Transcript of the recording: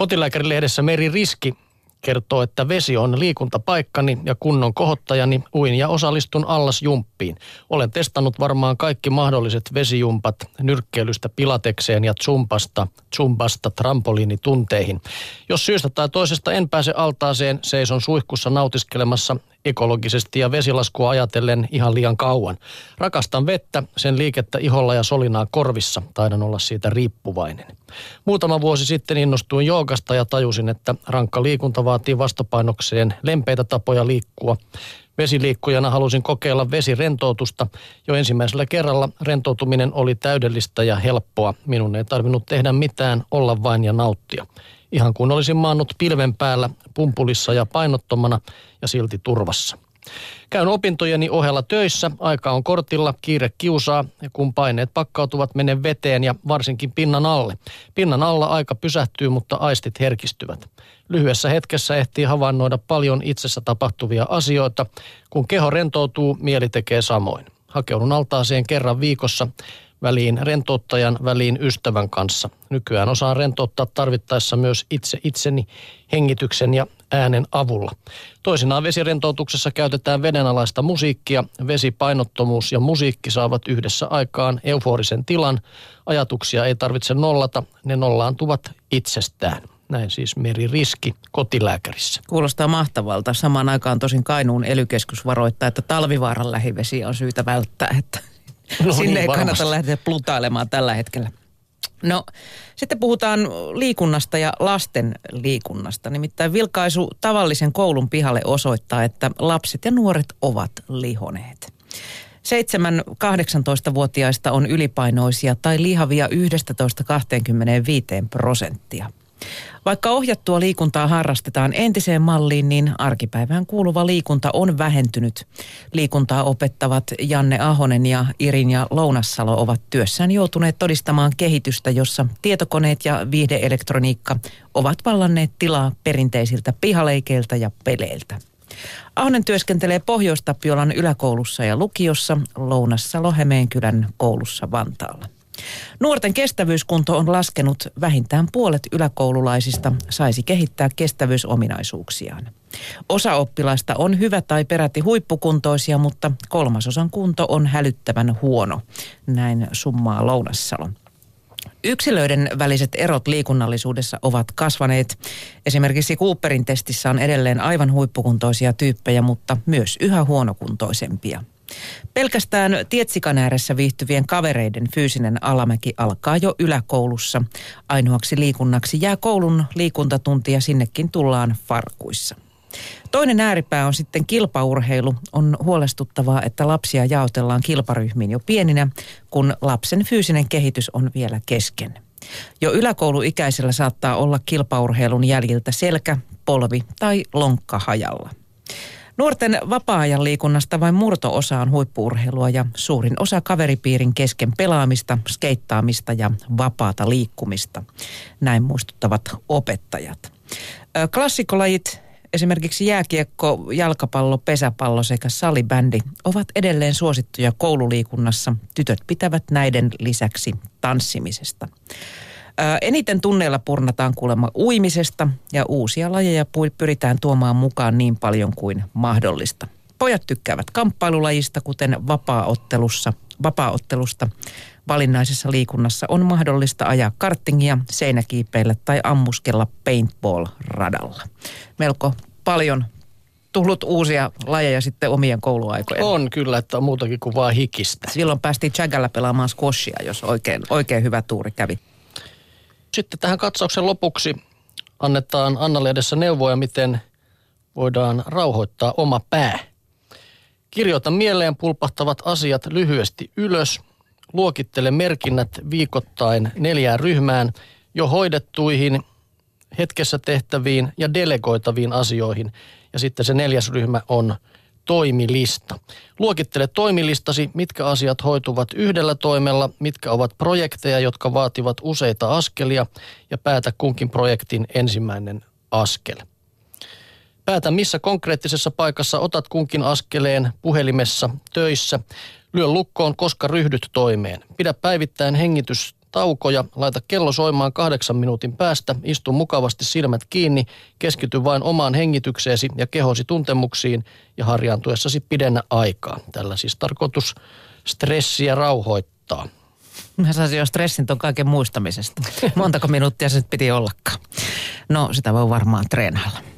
Kotilääkärilehdessä Meri Riski kertoo, että vesi on liikuntapaikkani ja kunnon kohottajani, uin ja osallistun allasjumppiin. Olen testannut varmaan kaikki mahdolliset vesijumpat nyrkkeilystä pilatekseen ja zumpasta, zumpasta trampoliinitunteihin. Jos syystä tai toisesta en pääse altaaseen, seison suihkussa nautiskelemassa ekologisesti ja vesilaskua ajatellen ihan liian kauan. Rakastan vettä, sen liikettä iholla ja solinaa korvissa. Taidan olla siitä riippuvainen. Muutama vuosi sitten innostuin joogasta ja tajusin, että rankka liikunta vaatii vastapainokseen lempeitä tapoja liikkua. Vesiliikkujana halusin kokeilla vesirentoutusta. Jo ensimmäisellä kerralla rentoutuminen oli täydellistä ja helppoa. Minun ei tarvinnut tehdä mitään, olla vain ja nauttia. Ihan kuin olisin maannut pilven päällä, pumpulissa ja painottomana ja silti turvassa. Käyn opintojeni ohella töissä, aika on kortilla, kiire kiusaa ja kun paineet pakkautuvat, menen veteen ja varsinkin pinnan alle. Pinnan alla aika pysähtyy, mutta aistit herkistyvät. Lyhyessä hetkessä ehtii havainnoida paljon itsessä tapahtuvia asioita. Kun keho rentoutuu, mieli tekee samoin. Hakeudun altaaseen kerran viikossa väliin rentouttajan, väliin ystävän kanssa. Nykyään osaan rentouttaa tarvittaessa myös itse itseni hengityksen ja äänen avulla. Toisinaan vesirentoutuksessa käytetään vedenalaista musiikkia. Vesipainottomuus ja musiikki saavat yhdessä aikaan euforisen tilan. Ajatuksia ei tarvitse nollata, ne nollaantuvat itsestään. Näin siis Meri Riski kotilääkärissä. Kuulostaa mahtavalta. Samaan aikaan tosin Kainuun elykeskus varoittaa, että talvivaaran lähivesiä on syytä välttää, että No Sinne niin, ei varmasti. kannata lähteä plutailemaan tällä hetkellä. No, sitten puhutaan liikunnasta ja lasten liikunnasta. Nimittäin vilkaisu tavallisen koulun pihalle osoittaa, että lapset ja nuoret ovat lihoneet. 7-18-vuotiaista on ylipainoisia tai lihavia 11-25 prosenttia. Vaikka ohjattua liikuntaa harrastetaan entiseen malliin, niin arkipäivään kuuluva liikunta on vähentynyt. Liikuntaa opettavat Janne Ahonen ja Irin ja Lounassalo ovat työssään joutuneet todistamaan kehitystä, jossa tietokoneet ja viihdeelektroniikka ovat vallanneet tilaa perinteisiltä pihaleikeiltä ja peleiltä. Ahonen työskentelee Pohjois-Tapiolan yläkoulussa ja lukiossa, Lounassalo Hämeenkylän koulussa Vantaalla. Nuorten kestävyyskunto on laskenut vähintään puolet yläkoululaisista saisi kehittää kestävyysominaisuuksiaan. Osa oppilaista on hyvä tai peräti huippukuntoisia, mutta kolmasosan kunto on hälyttävän huono. Näin summaa Lounassalo. Yksilöiden väliset erot liikunnallisuudessa ovat kasvaneet. Esimerkiksi Cooperin testissä on edelleen aivan huippukuntoisia tyyppejä, mutta myös yhä huonokuntoisempia. Pelkästään Tietsikan ääressä viihtyvien kavereiden fyysinen alamäki alkaa jo yläkoulussa. Ainoaksi liikunnaksi jää koulun liikuntatunti ja sinnekin tullaan farkuissa. Toinen ääripää on sitten kilpaurheilu. On huolestuttavaa, että lapsia jaotellaan kilparyhmiin jo pieninä, kun lapsen fyysinen kehitys on vielä kesken. Jo yläkouluikäisellä saattaa olla kilpaurheilun jäljiltä selkä, polvi tai lonkka hajalla. Nuorten vapaa-ajan liikunnasta vain murto-osa on huippuurheilua ja suurin osa kaveripiirin kesken pelaamista, skeittaamista ja vapaata liikkumista. Näin muistuttavat opettajat. Klassikolajit, esimerkiksi jääkiekko, jalkapallo, pesäpallo sekä salibändi ovat edelleen suosittuja koululiikunnassa. Tytöt pitävät näiden lisäksi tanssimisesta. Eniten tunneilla purnataan kuulemma uimisesta ja uusia lajeja pyritään tuomaan mukaan niin paljon kuin mahdollista. Pojat tykkäävät kamppailulajista, kuten vapaaottelussa, vapaaottelusta. Valinnaisessa liikunnassa on mahdollista ajaa karttingia, seinäkiipeillä tai ammuskella paintball-radalla. Melko paljon tullut uusia lajeja sitten omien kouluaikojen. On kyllä, että on muutakin kuin vaan hikistä. Silloin päästiin Jagalla pelaamaan squashia, jos oikein, oikein hyvä tuuri kävi. Sitten tähän katsauksen lopuksi annetaan Anna-lehdessä neuvoja, miten voidaan rauhoittaa oma pää. Kirjoita mieleen pulpahtavat asiat lyhyesti ylös. Luokittele merkinnät viikoittain neljään ryhmään jo hoidettuihin, hetkessä tehtäviin ja delegoitaviin asioihin. Ja sitten se neljäs ryhmä on toimilista. Luokittele toimilistasi, mitkä asiat hoituvat yhdellä toimella, mitkä ovat projekteja, jotka vaativat useita askelia ja päätä kunkin projektin ensimmäinen askel. Päätä missä konkreettisessa paikassa otat kunkin askeleen puhelimessa, töissä. Lyö lukkoon, koska ryhdyt toimeen. Pidä päivittäin hengitys taukoja, laita kello soimaan kahdeksan minuutin päästä, istu mukavasti silmät kiinni, keskity vain omaan hengitykseesi ja kehosi tuntemuksiin ja harjaantuessasi pidennä aikaa. Tällä siis tarkoitus stressiä rauhoittaa. Mä saisin jo stressin ton kaiken muistamisesta. Montako minuuttia se nyt piti ollakaan. No, sitä voi varmaan treenailla.